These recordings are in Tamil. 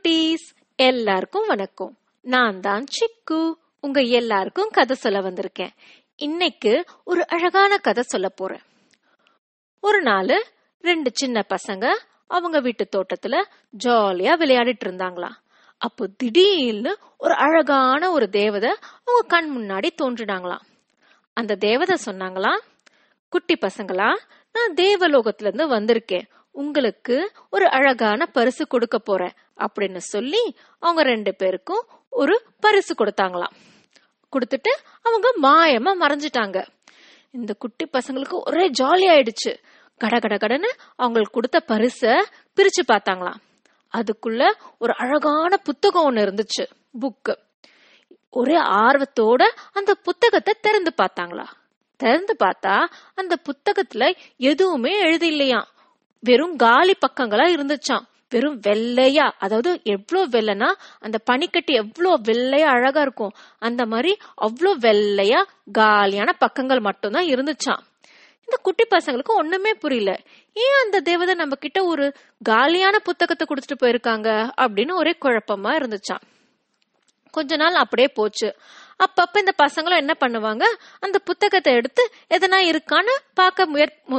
குட்டீஸ் எல்லாருக்கும் வணக்கம். நான் தான் சிக்கு. உங்க எல்லாருக்கும் கதை சொல்ல வந்திருக்கேன். இன்னைக்கு ஒரு அழகான கதை சொல்ல போறேன். ஒரு நாள் ரெண்டு சின்ன பசங்க அவங்க வீட்டு தோட்டத்துல ஜாலியா விளையாடிட்டு இருந்தாங்களாம் அப்போ திடீர்னு ஒரு அழகான ஒரு தேவதை அவங்க கண் முன்னாடி தோன்றினாங்களாம் அந்த தேவதை சொன்னாங்களாம் குட்டி பசங்களா நான் தேவலோகத்துல இருந்து வந்திருக்கேன். உங்களுக்கு ஒரு அழகான பரிசு கொடுக்க போறேன் அப்படின்னு சொல்லி அவங்க ரெண்டு பேருக்கும் ஒரு பரிசு கொடுத்தாங்களாம். கொடுத்துட்டு அவங்க மாயமா மறைஞ்சிட்டாங்க. இந்த குட்டி பசங்களுக்கு ஒரே ஜாலி ஆயிடுச்சு. கட கட கடன்னு அவங்களுக்கு கொடுத்த பரிச பிரிச்சு பார்த்தாங்களாம். அதுக்குள்ள ஒரு அழகான புத்தகம் ஒண்ணு இருந்துச்சு புக்கு ஒரே ஆர்வத்தோட அந்த புத்தகத்தை திறந்து பார்த்தாங்களா திறந்து பார்த்தா அந்த புத்தகத்துல எதுவுமே எழுதி இல்லையாம் வெறும் காலி பக்கங்களா இருந்துச்சாம். வெறும் வெள்ளையா அதாவது எவ்வளோ வெள்ளைனா அந்த பனிக்கட்டி எவ்வளோ வெள்ளையா அழகா இருக்கும். அந்த மாதிரி அவ்வளோ வெள்ளையா காலியான பக்கங்கள் மட்டும்தான் இருந்துச்சாம். இந்த குட்டி பசங்களுக்கு ஒண்ணுமே புரியல. ஏன் அந்த தேவதை நம்ம கிட்ட ஒரு காலியான புத்தகத்தை கொடுத்துட்டு போயிருக்காங்க அப்படின்னு ஒரே குழப்பமா இருந்துச்சாம். கொஞ்ச நாள் அப்படியே போச்சு. அப்பப்ப இந்த பசங்களும் என்ன பண்ணுவாங்க? அந்த புத்தகத்தை எடுத்து எதனா இருக்கான்னு பார்க்க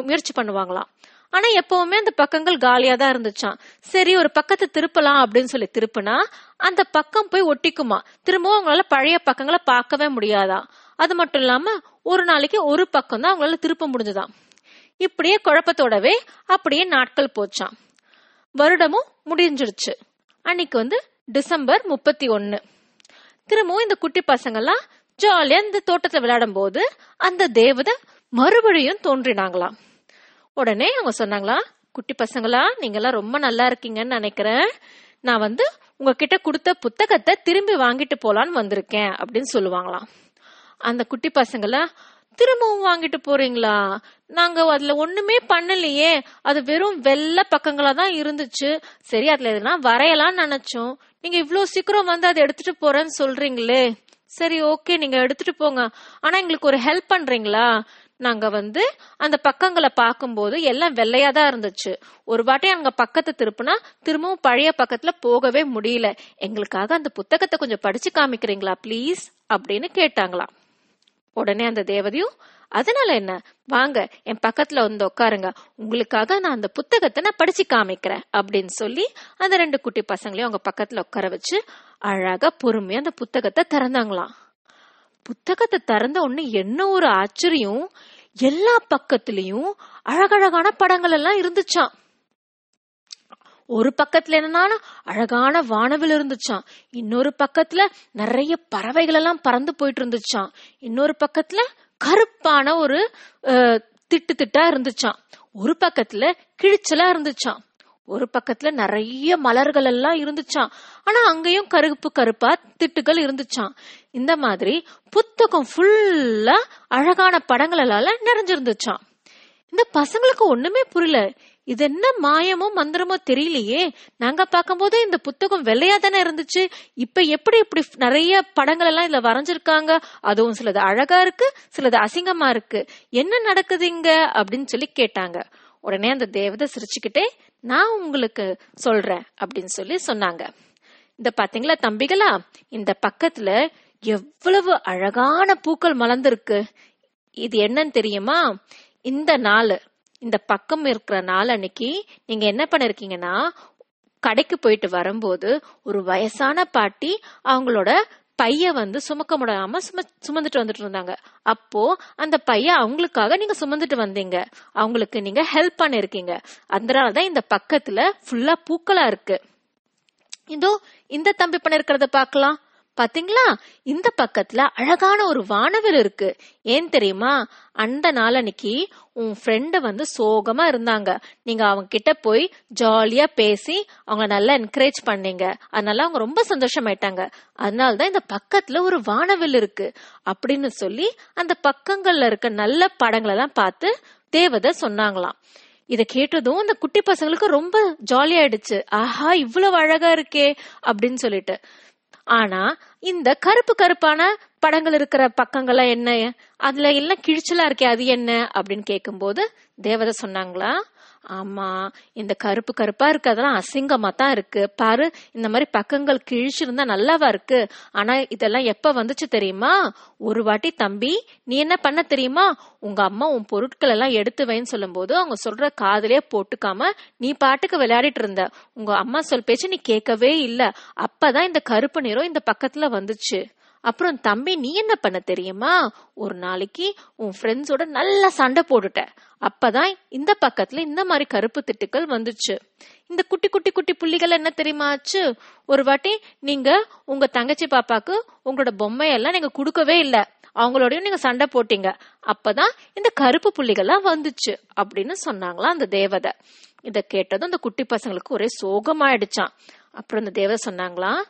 முயற்சி பண்ணுவாங்களாம். ஆனா எப்பவுமே அந்த பக்கங்கள் காலியா தான் இருந்துச்சான் சரி ஒரு பக்கத்தை திருப்பலாம் அப்படின்னு சொல்லி திருப்பினா அந்த பக்கம் போய் ஒட்டிக்குமா? திரும்பவும் அவங்களால பழைய பக்கங்களை பார்க்கவே முடியாதா அது மட்டும் இல்லாம ஒரு நாளைக்கு ஒரு பக்கம் தான் அவங்களால திருப்ப முடிஞ்சுதான் இப்படியே குழப்பத்தோடவே அப்படியே நாட்கள் போச்சான் வருடமும் முடிஞ்சிருச்சு. அன்னைக்கு வந்து டிசம்பர் முப்பத்தி ஒன்னு திரும்பவும் இந்த குட்டி பசங்கெல்லாம் ஜாலியா இந்த தோட்டத்துல விளையாடும் போது அந்த தேவதை மறுபடியும் தோன்றினாங்களாம். உடனே அவங்க சொன்னாங்களா குட்டி பசங்களா நீங்கெல்லாம் ரொம்ப நல்லா இருக்கீங்கன்னு நினைக்கிறேன். நான் வந்து உங்ககிட்ட கொடுத்த புத்தகத்தை திரும்பி வாங்கிட்டு போலான்னு வந்திருக்கேன் அப்படின்னு சொல்லுவாங்களாம். அந்த குட்டி பசங்களை திரும்பவும் வாங்கிட்டு போறீங்களா? நாங்க அதுல ஒண்ணுமே பண்ணலையே. அது வெறும் வெள்ளை பக்கங்களா தான் இருந்துச்சு. சரி அதுல எதுனா வரையலாம்னு நினைச்சோம். நீங்க இவ்வளவு சீக்கிரம் வந்து அதை எடுத்துட்டு போறேன்னு சொல்றீங்களே. சரி ஓகே நீங்க எடுத்துட்டு போங்க. ஆனா எங்களுக்கு ஒரு ஹெல்ப் பண்றீங்களா? நாங்க வந்து அந்த பக்கங்களை பார்க்கும்போது எல்லாம் வெள்ளையா தான் இருந்துச்சு. ஒரு வாட்டி அங்க பக்கத்தை திருப்புனா திரும்பவும் பழைய பக்கத்துல போகவே முடியல. எங்களுக்காக அந்த புத்தகத்தை கொஞ்சம் படிச்சு காமிக்கிறீங்களா ப்ளீஸ் அப்படின்னு கேட்டாங்களாம். உடனே அந்த தேவதையும் அதனால என்ன? வாங்க என் பக்கத்துல வந்து உட்காருங்க. உங்களுக்காக நான் அந்த புத்தகத்தை நான் படிச்சு காமிக்கிறேன் அப்படின்னு சொல்லி அந்த ரெண்டு குட்டி பசங்களையும் அவங்க பக்கத்துல உட்கார வச்சு அழகா பொறுமையா அந்த புத்தகத்தை திறந்தாங்களாம். புத்தகத்தை திறந்த உடனே என்ன ஒரு ஆச்சரியம்? எல்லா பக்கத்துலயும் அழகழகான படங்கள் எல்லாம் இருந்துச்சான் ஒரு பக்கத்துல என்னன்னா அழகான வானவில் இருந்துச்சான் இன்னொரு பக்கத்துல நிறைய பறவைகள் எல்லாம் பறந்து போயிட்டு இருந்துச்சான் இன்னொரு பக்கத்துல கருப்பான ஒரு திட்டு திட்டா இருந்துச்சான் ஒரு பக்கத்துல கிழிச்சலா இருந்துச்சான் ஒரு பக்கத்துல நிறைய மலர்கள் எல்லாம் இருந்துச்சான் ஆனா அங்கேயும் கருப்பு கருப்பா திட்டுகள் இருந்துச்சான் இந்த மாதிரி புத்தகம் ஃபுல்லா அழகான படங்களால நிறைஞ்சிருந்துச்சான் இந்த பசங்களுக்கு ஒண்ணுமே புரியல. இது என்ன மாயமோ மந்திரமோ தெரியலையே. நாங்க பார்க்கும்போது இந்த புத்தகம் வெள்ளையா தானே இருந்துச்சு. இப்ப எப்படி இப்படி நிறைய படங்கள் எல்லாம் இதுல வரைஞ்சிருக்காங்க? அதுவும் சிலது அழகா இருக்கு சிலது அசிங்கமா இருக்கு. என்ன நடக்குது இங்க? அப்படின்னு சொல்லி கேட்டாங்க. உடனே அந்த தேவதை சிரிச்சுக்கிட்டே நான் உங்களுக்கு சொல்றேன் அப்படின்னு சொல்லி சொன்னாங்க. இந்த பாத்தீங்களா தம்பிகளா? இந்த பக்கத்துல எவ்வளவு அழகான பூக்கள் மலர்ந்திருக்கு. இது என்னன்னு தெரியுமா? இந்த நாள் இந்த பக்கம் இருக்கிற நாள் அன்னைக்கு நீங்க என்ன பண்ணிருக்கீங்கன்னா கடைக்கு போயிட்டு வரும்போது ஒரு வயசான பாட்டி அவங்களோட பைய வந்து சுமக்க முடியாம சும சுமந்துட்டு வந்துட்டு இருந்தாங்க. அப்போ அந்த பைய அவங்களுக்காக நீங்க சுமந்துட்டு வந்தீங்க. அவங்களுக்கு நீங்க ஹெல்ப் பண்ணிருக்கீங்க. அதனாலதான் இந்த பக்கத்துல ஃபுல்லா பூக்களா இருக்கு. இதோ இந்த தம்பி பண்ணிருக்கிறத பாக்கலாம் பாத்தீங்களா? இந்த பக்கத்துல அழகான ஒரு வானவில் இருக்கு. ஏன் தெரியுமா? அந்த நாளன்னைக்கு உன் ஃப்ரெண்டு வந்து சோகமா இருந்தாங்க. நீங்க அவங்க கிட்ட போய் ஜாலியா பேசி அவங்க நல்லா என்கரேஜ் பண்ணீங்க. அதனால அவங்க ரொம்ப சந்தோஷமாயிட்டாங்க. அதனாலதான் இந்த பக்கத்துல ஒரு வானவில் இருக்கு. அப்படின்னு சொல்லி அந்த பக்கங்கள்ல இருக்க நல்ல படங்களை எல்லாம் பார்த்து தேவதை சொன்னாங்களாம். இதை கேட்டதும் அந்த குட்டி பசங்களுக்கு ரொம்ப ஜாலியாயிடுச்சு ஆஹா இவ்வளவு அழகா இருக்கே அப்படின்னு சொல்லிட்டு. ஆனா இந்த கருப்பு கருப்பான படங்கள் இருக்கிற பக்கங்கள்லாம் என்ன? அதுல எல்லாம் கிழிச்சலா இருக்கே அது என்ன? அப்படின்னு கேட்கும்போது தேவதை சொன்னாங்களா ஆமா இந்த கருப்பு கருப்பா இருக்கு அதெல்லாம் அசிங்கமா தான் இருக்கு. பாரு இந்த மாதிரி பக்கங்கள் கிழிச்சிருந்தா நல்லாவா இருக்கு. ஆனா இதெல்லாம் எப்ப வந்துச்சு தெரியுமா? ஒரு வாட்டி தம்பி நீ என்ன பண்ண தெரியுமா? உங்க அம்மா உன் பொருட்கள் எல்லாம் எடுத்து வைன்னு சொல்லும்போது அவங்க சொல்ற காதலே போட்டுக்காம நீ பாட்டுக்கு விளையாடிட்டு இருந்த. உங்க அம்மா சொல் பேச்சு நீ கேட்கவே இல்ல. அப்பதான் இந்த கருப்பு நிறம் இந்த பக்கத்துல வந்துச்சு. அப்புறம் தம்பி நீ என்ன பண்ண தெரியுமா? ஒரு நாளைக்கு உன் ஃப்ரெண்ட்ஸோட நல்லா சண்டை போட்டுட்ட. அப்பதான் இந்த பக்கத்துல இந்த மாதிரி கருப்பு திட்டுக்கள் வந்துச்சு. இந்த குட்டி குட்டி குட்டி புள்ளிகள் என்ன தெரியுமா ஆச்சு? ஒரு வாட்டி நீங்க உங்க தங்கச்சி பாப்பாக்கு உங்களோட பொம்மையெல்லாம் நீங்க கொடுக்கவே இல்ல. அவங்களோடயும் நீங்க சண்டை போட்டீங்க. அப்பதான் இந்த கருப்பு புள்ளிகள்லாம் வந்துச்சு. அப்படின்னு சொன்னாங்களாம் அந்த தேவதை. இத கேட்டதும் அந்த குட்டி பசங்களுக்கு ஒரே சோகமாயிடுச்சான் அப்புறம் இந்த தேவதை சொன்னாங்களாம்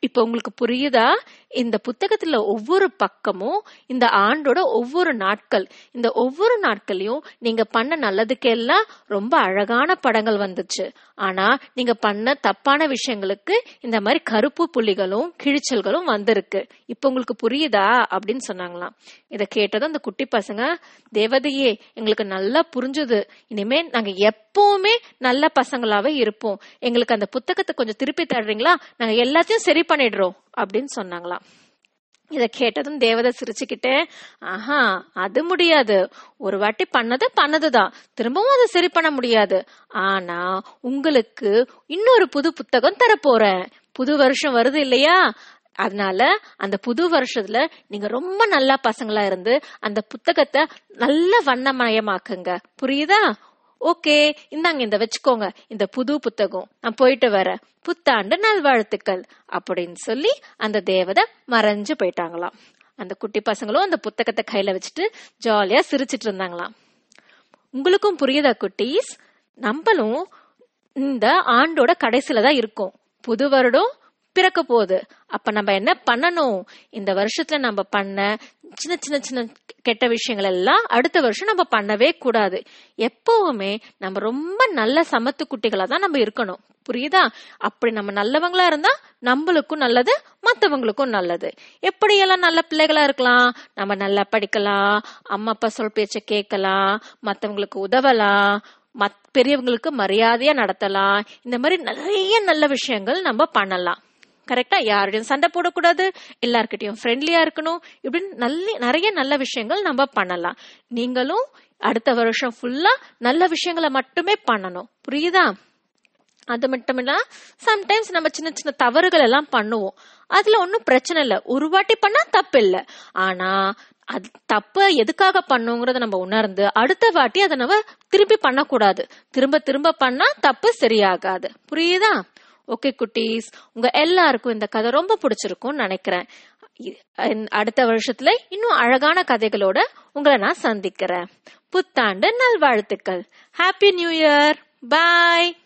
இப்ப உங்களுக்கு புரியுதா? இந்த புத்தகத்துல ஒவ்வொரு பக்கமும் இந்த ஆண்டோட ஒவ்வொரு நாட்கள் இந்த ஒவ்வொரு நாட்களையும் நீங்க பண்ண நல்லதுக்கெல்லாம் ரொம்ப அழகான படங்கள் வந்துச்சு. ஆனா நீங்க பண்ண தப்பான விஷயங்களுக்கு இந்த மாதிரி கருப்பு புள்ளிகளும் கிழிச்சல்களும் வந்திருக்கு. இப்ப உங்களுக்கு புரியுதா? அப்படின்னு சொன்னாங்களாம். இதை கேட்டதும் அந்த குட்டி பசங்க தேவதையே எங்களுக்கு நல்லா புரிஞ்சுது. இனிமே நாங்க எப்பவுமே நல்ல பசங்களாவே இருப்போம். எங்களுக்கு அந்த புத்தகத்தை கொஞ்சம் திருப்பி தர்றீங்களா? நாங்க எல்லாத்தையும் சரி பண்ணிடுறோம். அப்படின்னு சொன்னாங்களாம் இதை கேட்டதும் தேவதை சிரிச்சுக்கிட்டே ஆஹா அது முடியாது. ஒரு வாட்டி பண்ணது பண்ணதுதான். திரும்பவும் அதை சரி பண்ண முடியாது. ஆனா உங்களுக்கு இன்னொரு புது புத்தகம் தரப்போறேன். புது வருஷம் வருது இல்லையா? அதனால அந்த புது வருஷத்துல நீங்க ரொம்ப நல்லா பசங்களா இருந்து அந்த புத்தகத்தை நல்ல வண்ணமயமாக்குங்க புரியுதா? ஓகே இந்தாங்க இந்த வச்சுக்கோங்க. இந்த புது புத்தகம் நான் போயிட்டு வரேன். புத்தாண்டு நல்வாழ்த்துக்கள் அப்படின்னு சொல்லி அந்த தேவதை மறைஞ்சு போயிட்டாங்களாம். அந்த குட்டி பசங்களும் அந்த புத்தகத்தை கையில வச்சுட்டு ஜாலியா சிரிச்சிட்டு இருந்தாங்களாம். உங்களுக்கும் புரியுதா குட்டீஸ்? நம்மளும் இந்த ஆண்டோட கடைசியில தான் இருக்கும். புது வருடம் பிறக்க போகுது. அப்ப நம்ம என்ன பண்ணணும்? இந்த வருஷத்துல நம்ம பண்ண சின்ன சின்ன சின்ன கெட்ட விஷயங்கள் எல்லாம் அடுத்த வருஷம் நம்ம பண்ணவே கூடாது. எப்பவுமே நம்ம ரொம்ப நல்ல சமத்து குட்டிகளா தான் நம்ம இருக்கணும். புரியுதா? அப்படி நம்ம நல்லவங்களா இருந்தா நம்மளுக்கும் நல்லது மத்தவங்களுக்கும் நல்லது. எப்படியெல்லாம் நல்ல பிள்ளைகளா இருக்கலாம்? நம்ம நல்லா படிக்கலாம் அம்மா அப்பா சொல் பேச்ச கேட்கலாம் மத்தவங்களுக்கு உதவலாம் மத் பெரியவங்களுக்கு மரியாதையா நடத்தலாம். இந்த மாதிரி நிறைய நல்ல விஷயங்கள் நம்ம பண்ணலாம். கரெக்டா யாருடையும் சண்டை போடக்கூடாது. எல்லார்கிட்டயும் ஃப்ரெண்ட்லியா இருக்கணும். இப்படின்னு நல்ல நிறைய நல்ல விஷயங்கள் நம்ம பண்ணலாம். நீங்களும் அடுத்த வருஷம் ஃபுல்லா நல்ல விஷயங்களை மட்டுமே பண்ணணும். புரியுதா? அது மட்டும் இல்ல சம்டைம்ஸ் நம்ம சின்ன சின்ன தவறுகள் எல்லாம் பண்ணுவோம். அதுல ஒன்னும் பிரச்சனை இல்ல. ஒரு வாட்டி பண்ணா தப்பு இல்ல. ஆனா அது தப்ப எதுக்காக பண்ணுங்கிறத நம்ம உணர்ந்து அடுத்த வாட்டி அதை நம்ம திருப்பி பண்ணக்கூடாது. திரும்ப திரும்ப பண்ணா தப்பு சரியாகாது. புரியுதா? ஓகே குட்டீஸ் உங்க எல்லாருக்கும் இந்த கதை ரொம்ப பிடிச்சிருக்கும்னு நினைக்கிறேன். அடுத்த வருஷத்துல இன்னும் அழகான கதைகளோட உங்களை நான் சந்திக்கிறேன். புத்தாண்டு நல்வாழ்த்துக்கள். ஹாப்பி நியூ இயர் பாய்